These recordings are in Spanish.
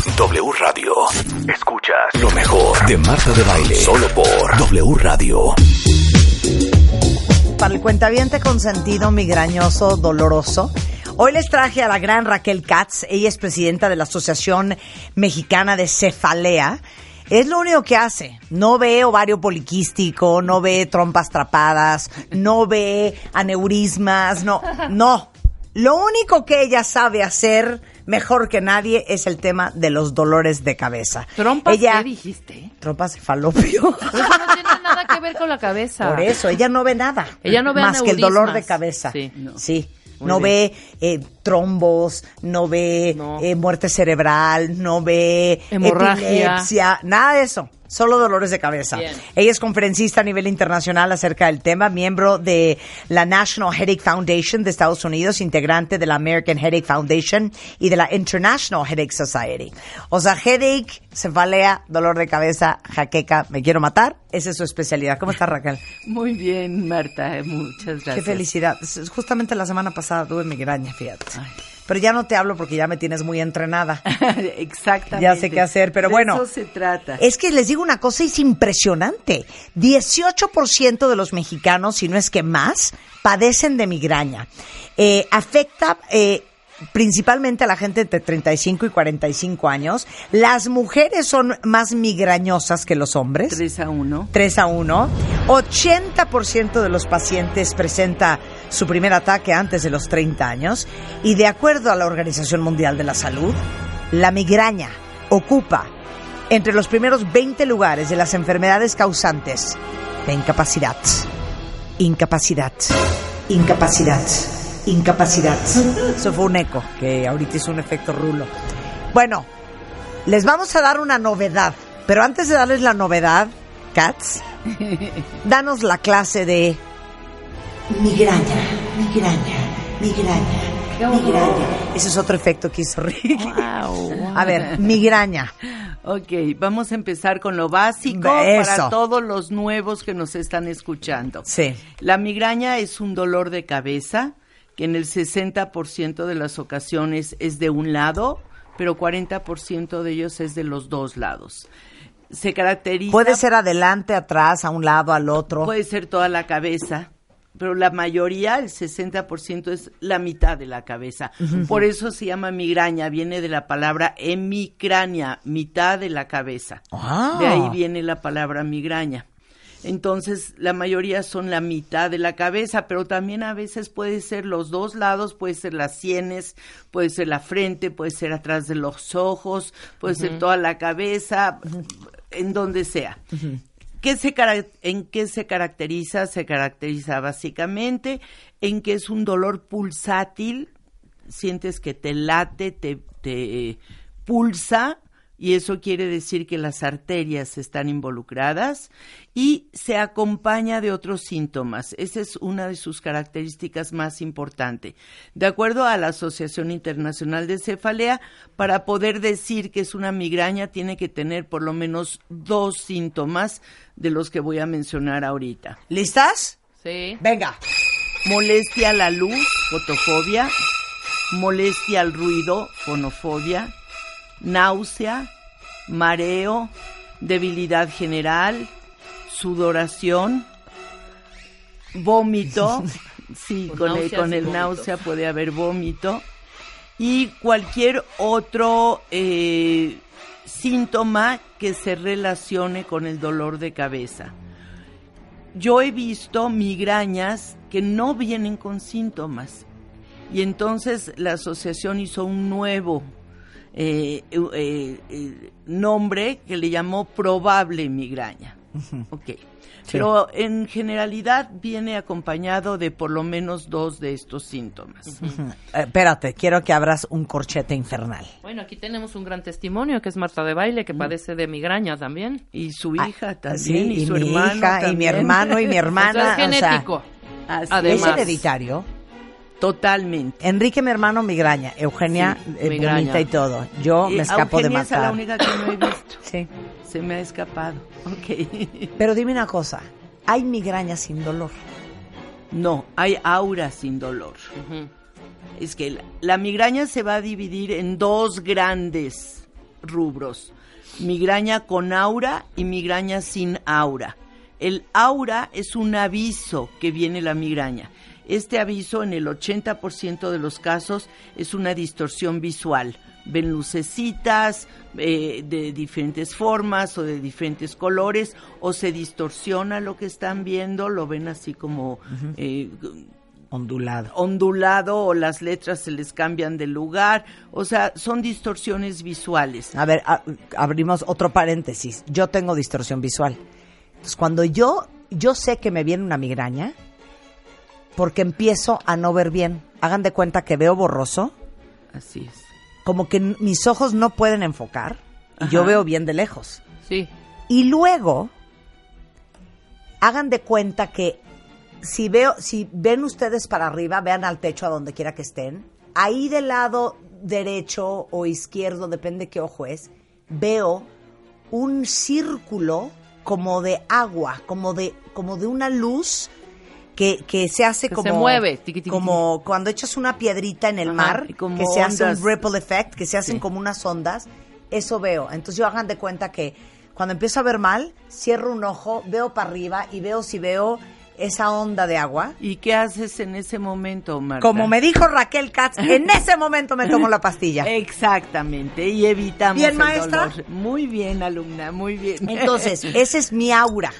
W Radio. Escuchas lo mejor de Marta de Baile. Solo por W Radio. Para el cuentaviente consentido, migrañoso, doloroso. Hoy les traje a la gran Raquel Katz. Ella es presidenta de la Asociación Mexicana de Cefalea. Es lo único que hace. No ve ovario poliquístico, no ve trompas trapadas, no ve aneurismas, no, no. Lo único que ella sabe hacer mejor que nadie es el tema de los dolores de cabeza. ¿Trompas ella, qué dijiste? Trompas de falopio. Eso no tiene nada que ver con la cabeza. Por eso, ella no ve nada. Ella no ve Más que el dolor de cabeza. Sí. No ve eh, trombos, no ve No. eh, muerte cerebral, no ve Hemorragia. epilepsia, nada de eso. Solo dolores de cabeza. Bien. Ella es conferencista a nivel internacional acerca del tema, miembro de la National Headache Foundation de Estados Unidos, integrante de la American Headache Foundation y de la International Headache Society. O sea, headache, cefalea, dolor de cabeza, jaqueca, me quiero matar. Esa es su especialidad. ¿Cómo está Raquel? Muy bien, Marta. Muchas gracias. Qué felicidad. Justamente la semana pasada tuve migraña, fíjate. Pero ya no te hablo porque ya me tienes muy entrenada. Exactamente. Ya sé qué hacer, pero De bueno. Eso se trata. Es que les digo una cosa, es impresionante. 18% de los mexicanos, si no es que más, padecen de migraña. Eh, afecta eh, principalmente a la gente entre 35 y 45 años. Las mujeres son más migrañosas que los hombres. 3 a 1. 3 a 1. 80% de los pacientes presenta su primer ataque antes de los 30 años y de acuerdo a la Organización Mundial de la Salud, la migraña ocupa entre los primeros 20 lugares de las enfermedades causantes de incapacidad, incapacidad, incapacidad, incapacidad. Eso fue un eco que ahorita hizo un efecto rulo. Bueno, les vamos a dar una novedad, pero antes de darles la novedad, Katz, danos la clase de migraña, migraña, migraña, migraña. Ese es otro efecto que hizo Ricky. Wow. A ver, migraña. Ok, vamos a empezar con lo básico Eso. para todos los nuevos que nos están escuchando. Sí. La migraña es un dolor de cabeza que en el 60% de las ocasiones es de un lado, pero 40% de ellos es de los dos lados. Se caracteriza Puede ser adelante, atrás, a un lado, al otro. Puede ser toda la cabeza, pero la mayoría, el 60% es la mitad de la cabeza. Por eso se llama migraña, viene de la palabra hemicrania, mitad de la cabeza. Ah. De ahí viene la palabra migraña. Entonces, la mayoría son la mitad de la cabeza, pero también a veces puede ser los dos lados, puede ser las sienes, puede ser la frente, puede ser atrás de los ojos, puede ser toda la cabeza, en donde sea. ¿Qué se ¿En qué se caracteriza? Se caracteriza básicamente en que es un dolor pulsátil, sientes que te late, te, te pulsa, y eso quiere decir que las arterias están involucradas y se acompaña de otros síntomas. Esa es una de sus características más importantes. De acuerdo a la Asociación Internacional de Cefalea, para poder decir que es una migraña tiene que tener por lo menos dos síntomas de los que voy a mencionar ahorita. ¿Listas? Sí. Venga. Molestia a la luz, fotofobia, molestia al ruido, fonofobia, náusea, mareo, debilidad general, sudoración, vómito, sí, Con con, el, con el náusea puede haber vómito, y cualquier otro eh, síntoma que se relacione con el dolor de cabeza. Yo he visto migrañas que no vienen con síntomas. Y entonces la asociación hizo un nuevo eh, eh, eh, nombre que le llamó probable migraña. Ok. Pero en generalidad viene acompañado de por lo menos dos de estos síntomas. Eh, espérate, quiero que abras un corchete infernal. Bueno, aquí tenemos un gran testimonio que es Marta de Baile, que padece de migraña también. Y su Ah, hija sí, también, y, y su mi hermano hija, y mi hermano, y mi hermana. Es o sea, genético. Es hereditario. Totalmente. Enrique, mi hermano, migraña. Eugenia, Sí, eh, migraña. y todo. Yo me escapo de Eugenia es matar. la única que no he visto. Sí. Se me ha escapado. Ok. Pero dime una cosa. Hay migraña sin dolor. No, hay aura sin dolor. Es que la, la migraña se va a dividir en dos grandes rubros. Migraña con aura y migraña sin aura. El aura es un aviso que viene la migraña. Este aviso en el 80% de los casos es una distorsión visual. Ven lucecitas eh, de diferentes formas o de diferentes colores o se distorsiona lo que están viendo, lo ven así como eh, Ondulado. ondulado o las letras se les cambian de lugar, o sea, son distorsiones visuales. A ver, a- abrimos otro paréntesis. Yo tengo distorsión visual. Entonces, cuando yo, yo sé que me viene una migraña, porque empiezo a no ver bien. Hagan de cuenta que veo borroso, Así es. como que mis ojos no pueden enfocar, y yo veo bien de lejos. Sí. Y luego, hagan de cuenta que si veo, si ven ustedes para arriba, vean al techo a donde quiera que estén, ahí del lado derecho o izquierdo, depende qué ojo es, veo un círculo como de agua, como de, como de una luz que, que se hace Que como se mueve, tiqui, tiqui, como cuando echas una piedrita en el Ajá, mar, como que se hace un ripple effect, que se hacen Sí. como unas ondas, eso veo. Entonces yo hagan de cuenta que cuando empiezo a ver mal, cierro un ojo, veo para arriba y veo si veo esa onda de agua. ¿Y qué haces en ese momento, Marta? Como me dijo Raquel Katz, en ese momento me tomo la pastilla. Exactamente, y evitamos ¿Bien, el maestra? dolor. Muy bien, alumna, muy bien. Entonces, ese es mi aura.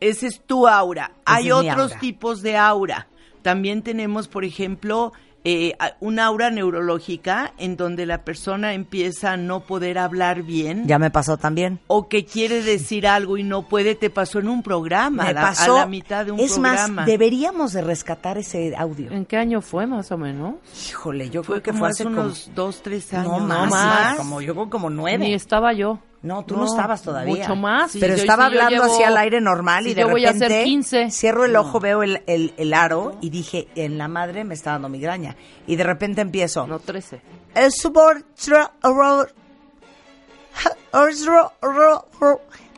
Ese es tu aura. Hay es otros aura. tipos de aura. También tenemos, por ejemplo, eh, aura neurológica en donde la persona empieza a no poder hablar bien Ya me pasó también. o que quiere decir algo y no puede. Te pasó en un programa, Me a la, pasó. a la mitad de un es programa. más, deberíamos de rescatar ese audio. ¿En qué año fue más o menos? Híjole, yo fue creo que como fue hace hace como... unos dos, tres años. No, más, más. como yo creo como nueve. Ni estaba yo. No, tú no, estabas todavía. Mucho más. Pero yo- estaba hablando llevo- así al aire normal y de yo voy a hacer repente 15. cierro el ojo, veo el, el, el aro y dije, en la madre me está dando migraña. Y de repente empiezo. No, 13. El subor-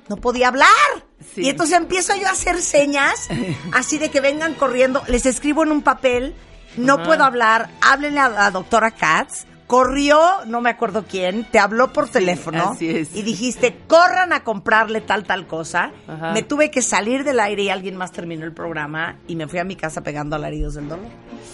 No podía hablar. Sí. Y entonces empiezo yo a hacer señas, así de que vengan corriendo. Les escribo en un papel, no Ajá. puedo hablar, háblenle a la doctora Katz. Corrió, no me acuerdo quién, te habló por teléfono así es. y dijiste, corran a comprarle tal, tal cosa. Ajá. Me tuve que salir del aire y alguien más terminó el programa y me fui a mi casa pegando alaridos del dolor.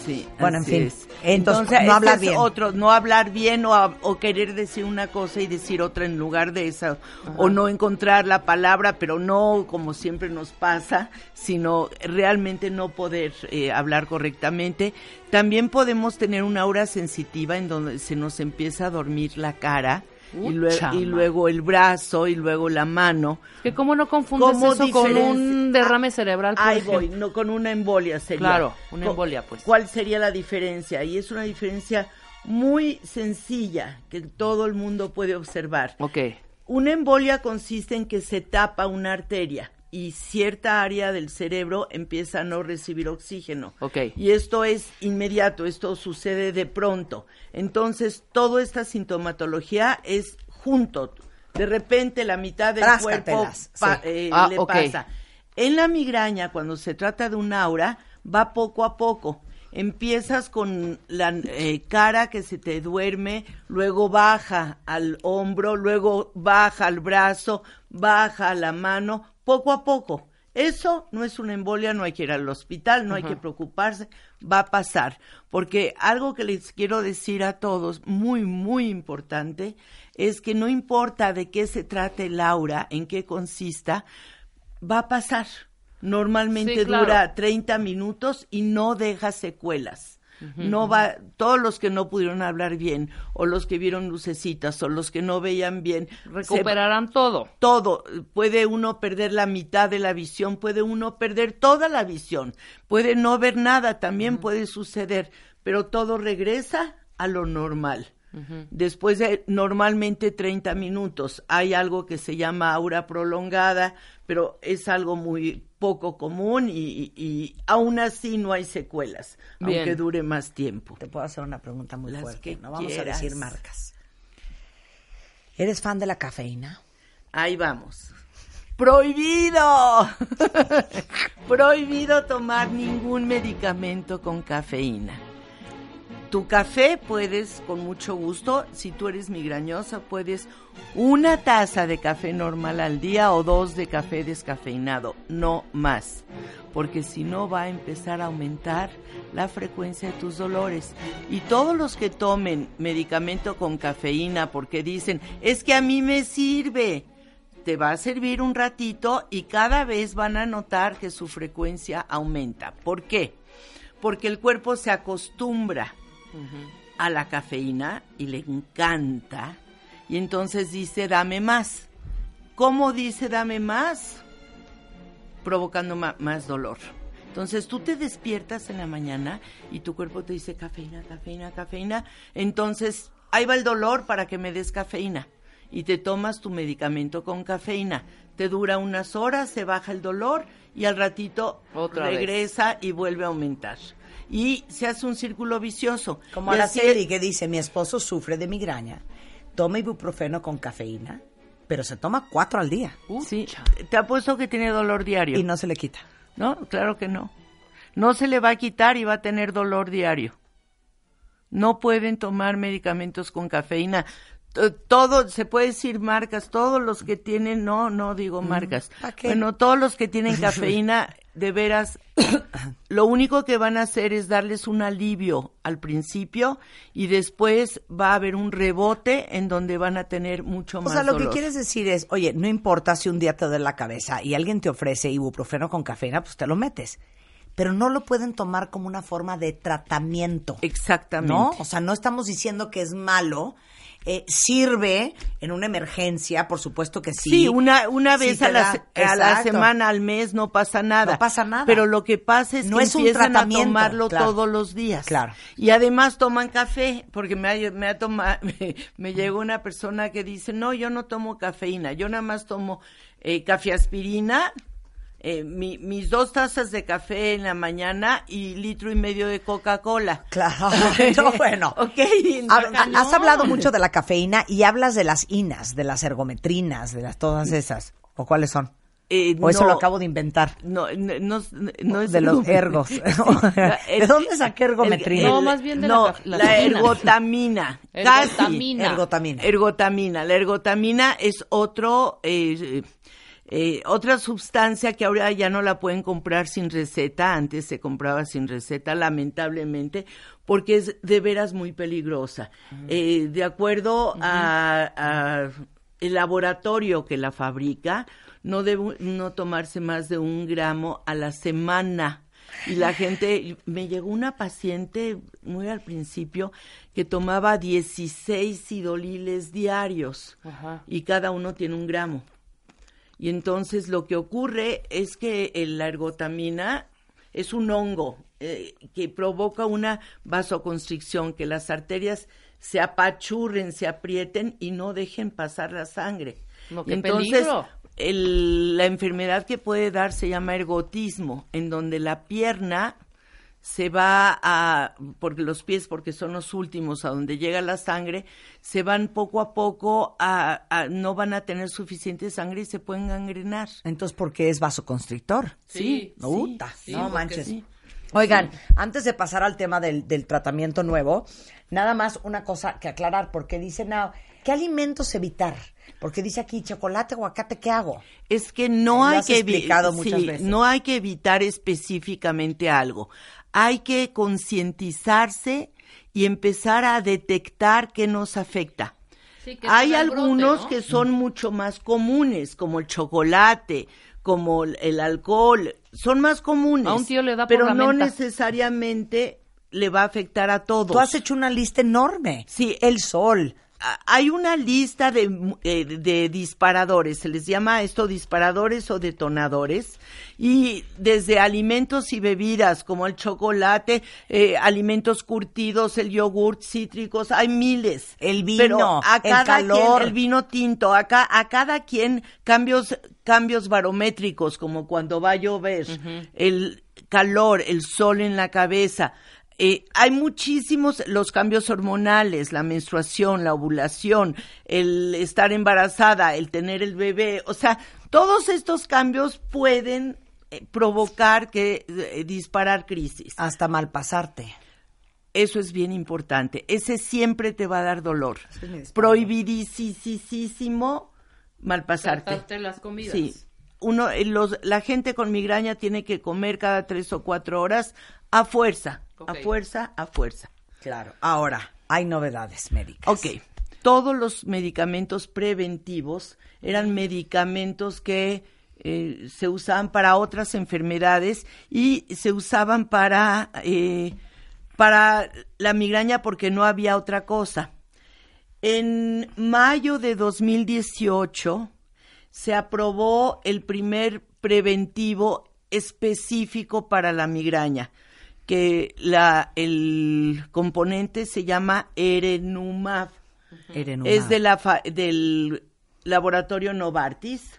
Sí, Bueno, en fin. es. Entonces, no este hablar es bien. Otro, no hablar bien o, a- o querer decir una cosa y decir otra en lugar de esa. O no encontrar la palabra, pero no como siempre nos pasa, sino realmente no poder eh, hablar correctamente. También podemos tener una aura sensitiva en donde se nos empieza a dormir la cara. Y, Uh, luego el brazo y luego la mano. Que cómo no confundes ¿Cómo eso con un derrame cerebral. por Ahí voy, no con una embolia sería. Claro, una embolia, pues. ¿Cuál sería la diferencia? Y es una diferencia muy sencilla que todo el mundo puede observar. Ok. Una embolia consiste en que se tapa una arteria y cierta área del cerebro empieza a no recibir oxígeno. Ok. Y esto es inmediato, esto sucede de pronto. Entonces, toda esta sintomatología es junto. De repente la mitad del cuerpo Tráscatelas, pa- sí. eh, Ah, le pasa. En la migraña, cuando se trata de un aura, va poco a poco. Empiezas con la eh, cara que se te duerme, luego baja al hombro, luego baja al brazo, baja a la mano, poco a poco. Eso no es una embolia, no hay que ir al hospital, no hay que preocuparse, va a pasar. Porque algo que les quiero decir a todos, muy, muy importante, es que no importa de qué se trate el aura, en qué consista, va a pasar. Normalmente Sí, claro. dura 30 minutos y no deja secuelas. No va, todos los que no pudieron hablar bien, o los que vieron lucecitas, o los que no veían bien, se- Recuperarán todo. todo. Puede uno perder la mitad de la visión, puede uno perder toda la visión, puede no ver nada, también puede suceder, pero todo regresa a lo normal. Después de normalmente 30 minutos, hay algo que se llama aura prolongada, pero es algo muy poco común y, aún así no hay secuelas, Bien. aunque dure más tiempo. Te puedo hacer una pregunta muy Las fuerte. No vamos quieras. a decir marcas. ¿Eres fan de la cafeína? Ahí vamos. Prohibido. Prohibido tomar ningún medicamento con cafeína. Tu café puedes, con mucho gusto, si tú eres migrañosa, puedes una taza de café normal al día o dos de café descafeinado, no más, porque si no va a empezar a aumentar la frecuencia de tus dolores. Y todos los que tomen medicamento con cafeína porque dicen, es que a mí me sirve, te va a servir un ratito y cada vez van a notar que su frecuencia aumenta. ¿Por qué? Porque el cuerpo se acostumbra a la cafeína y le encanta y entonces dice dame más. ¿Cómo dice dame más? Provocando más dolor. Entonces tú te despiertas en la mañana y tu cuerpo te dice cafeína, cafeína, cafeína. Entonces ahí va el dolor para que me des cafeína. Y te tomas tu medicamento con cafeína. Te dura unas horas, se baja el dolor y al ratito Otra vez. regresa y vuelve a aumentar. Y se hace un círculo vicioso. Como Araceli que dice, mi esposo sufre de migraña, toma ibuprofeno con cafeína, pero se toma cuatro al día Sí, te apuesto que tiene dolor diario. y no se le quita. No, claro que no. No se le va a quitar y va a tener dolor diario. No pueden tomar medicamentos con cafeína. T- Todo, se puede decir marcas, todos los que tienen, no, no digo marcas. Bueno, todos los que tienen cafeína, de veras, lo único que van a hacer es darles un alivio al principio y después va a haber un rebote en donde van a tener mucho O más sea, lo dolor. que quieres decir es, oye, no importa si un día te duele la cabeza y alguien te ofrece ibuprofeno con cafeína, pues te lo metes. Pero no lo pueden tomar como una forma de tratamiento. Exactamente. ¿No? O sea, no estamos diciendo que es malo. Eh, sirve en una emergencia, por supuesto que sí. Sí, una, una vez a, la, da- a la semana, al mes, no pasa nada. No pasa nada. Pero lo que pasa es No que es un empiezan a tomarlo claro. todos los días. Claro. Y además toman café, porque me ha, me ha toma- me, me llegó una persona que dice, no, yo no tomo cafeína, yo nada más tomo eh, café aspirina, eh, mi- mis dos tazas de café en la mañana y litro y medio de Coca-Cola. Claro. No, bueno. Ok, Hab- no. Has hablado mucho de la cafeína y hablas de las inas, de las ergometrinas, de las todas esas. ¿O cuáles son? Eh, O eso lo acabo de inventar. No, no, no, es de los ergos. ¿De dónde saqué ergometría? No, más bien de la la, ergotamina. Casi. Ergotamina. Ergotamina. Ergotamina. La ergotamina es otro, eh, eh, otra sustancia que ahora ya no la pueden comprar sin receta. Antes se compraba sin receta, lamentablemente, porque es de veras muy peligrosa. Eh, de acuerdo a, a el laboratorio que la fabrica, no debe no tomarse más de un gramo a la semana. Y la gente, me llegó una paciente muy al principio que tomaba 16 sidoliles diarios Ajá. y cada uno tiene un gramo. Y entonces lo que ocurre es que el- la ergotamina es un hongo eh, que provoca una vasoconstricción, que las arterias se apachurren, se aprieten y no dejen pasar la sangre. No, Y qué entonces, el- la enfermedad que puede dar se llama ergotismo, en donde la pierna se va a, porque los pies, porque son los últimos a donde llega la sangre, se van poco a poco a, a- no van a tener suficiente sangre y se pueden gangrenar. Entonces, ¿por qué es vasoconstrictor? Sí, No, Uta, sí, no porque manches. sí. Oigan, antes de pasar al tema del, del tratamiento nuevo, nada más una cosa que aclarar, porque dice Now, ¿qué alimentos evitar? Porque dice aquí chocolate, aguacate, ¿qué hago? Es que no hay que evi- explicado muchas sí, veces. no hay que evitar específicamente algo. Hay que concientizarse y empezar a detectar qué nos afecta. Sí, que Hay brote, algunos ¿no? que son mucho más comunes, como el chocolate, como el- el alcohol, son más comunes. A un tío le da por pero la no menta. necesariamente le va a afectar a todos. Tú has hecho una lista enorme. Sí. El sol. Hay una lista de, eh, de disparadores, se les llama esto disparadores o detonadores, y desde alimentos y bebidas como el chocolate, eh, alimentos curtidos, el yogurt, cítricos, hay miles. El vino, Pero a el cada calor. quien, el vino tinto, acá, a cada quien cambios, cambios barométricos, como cuando va a llover, el calor, el sol en la cabeza. Eh, hay muchísimos los cambios hormonales, la menstruación, la ovulación, el estar embarazada, el tener el bebé, o sea, todos estos cambios pueden eh, provocar que eh, disparar crisis. Hasta mal pasarte. Eso es bien importante. Ese siempre te va a dar dolor. Prohibidísimo malpasarte. Las comidas. Sí. Uno, eh, los, la gente con migraña tiene que comer cada tres o cuatro horas a fuerza, A fuerza, a fuerza. Claro. Ahora, hay novedades médicas. Ok. Todos los medicamentos preventivos eran medicamentos que eh, se usaban para otras enfermedades y se usaban para, eh, para la migraña porque no había otra cosa. En mayo de 2018 se aprobó el primer preventivo específico para la migraña, que la, el componente se llama Erenumab. Erenumab. Es de la fa- del laboratorio Novartis.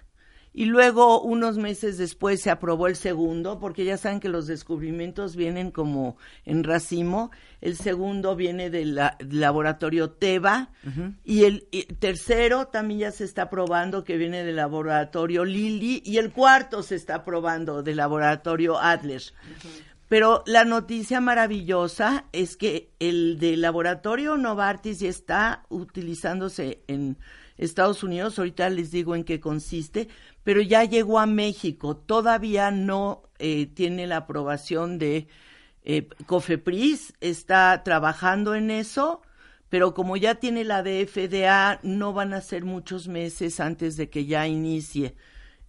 Y luego, unos meses después, se aprobó el segundo, porque ya saben que los descubrimientos vienen como en racimo. El segundo viene del la- laboratorio Teva. Y el y tercero también ya se está probando, que viene del laboratorio Lilly. Y el cuarto se está probando del laboratorio Adler. Pero la noticia maravillosa es que el del laboratorio Novartis ya está utilizándose en Estados Unidos, ahorita les digo en qué consiste, pero ya llegó a México, todavía no eh, tiene la aprobación de eh, Cofepris, está trabajando en eso, pero como ya tiene la de FDA, no van a ser muchos meses antes de que ya inicie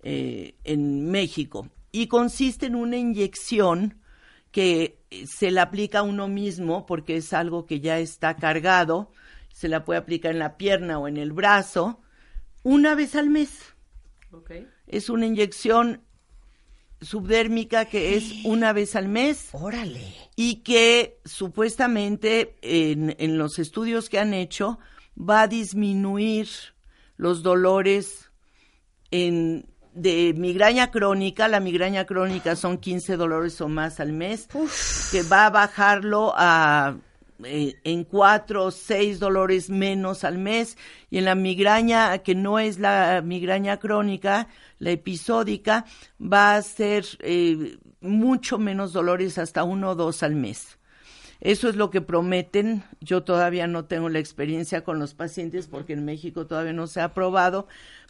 eh, en México. Y consiste en una inyección que eh, se la aplica a uno mismo porque es algo que ya está cargado, se la puede aplicar en la pierna o en el brazo, una vez al mes. Es una inyección subdérmica que es una vez al mes Órale. y que supuestamente en, en los estudios que han hecho va a disminuir los dolores en, de migraña crónica. La migraña crónica son 15 dolores o más al mes, que va a bajarlo a eh, en cuatro o seis dolores menos al mes y en la migraña que no es la migraña crónica, la episódica, va a ser eh, mucho menos dolores, hasta uno o dos al mes. Eso es lo que prometen. Yo todavía no tengo la experiencia con los pacientes porque en México todavía no se ha aprobado,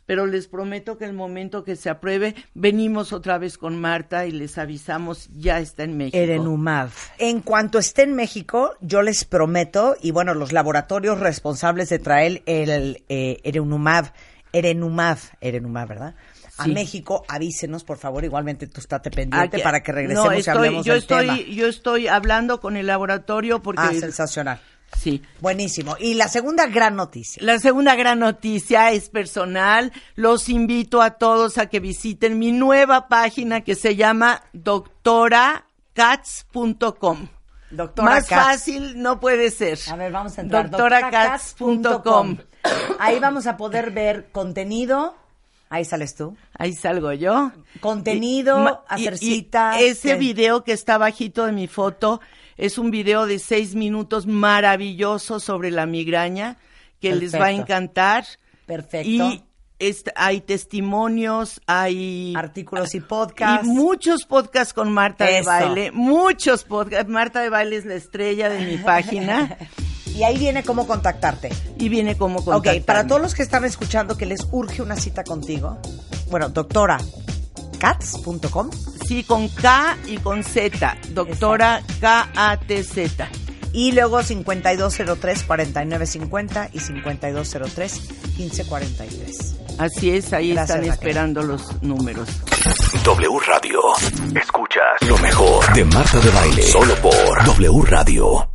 pero les prometo que el momento que se apruebe, venimos otra vez con Marta y les avisamos, ya está en México. Erenumab. En cuanto esté en México, yo les prometo, y bueno, los laboratorios responsables de traer el eh, Erenumab, Erenumab, Erenumab, ¿verdad? A Sí. México, avísenos, por favor, igualmente tú estate pendiente Aquí- para que regresemos no, y hablemos yo del estoy, tema. Yo estoy hablando con el laboratorio porque... Ah, sensacional. Sí. Buenísimo. Y la segunda gran noticia. La segunda gran noticia es personal. Los invito a todos a que visiten mi nueva página que se llama doctoracats.com. Doctora Más Katz. fácil no puede ser. A ver, vamos a entrar. Doctoracats.com. Ahí vamos a poder ver contenido. Ahí sales tú. Ahí salgo yo. Contenido, hacer y- y citas. Ese que- video que está bajito de mi foto es un video de seis minutos maravilloso sobre la migraña que les va a encantar. Perfecto. Y hay testimonios, hay Artículos y podcasts. Y muchos podcasts con Marta de. Baile, muchos podcasts. Marta de Baile es la estrella de mi página Y ahí viene cómo contactarte. y viene como Ok, contactarme. para todos los que están escuchando que les urge una cita contigo, bueno, doctora cats.com Sí, con K y con Z, doctora K-A-T-Z. y luego 5203-4950 y 5203-1543. Así es, ahí Gracias, están Raquel. esperando los números. W Radio. Escuchas lo mejor de Marta de Baile. Solo por W Radio.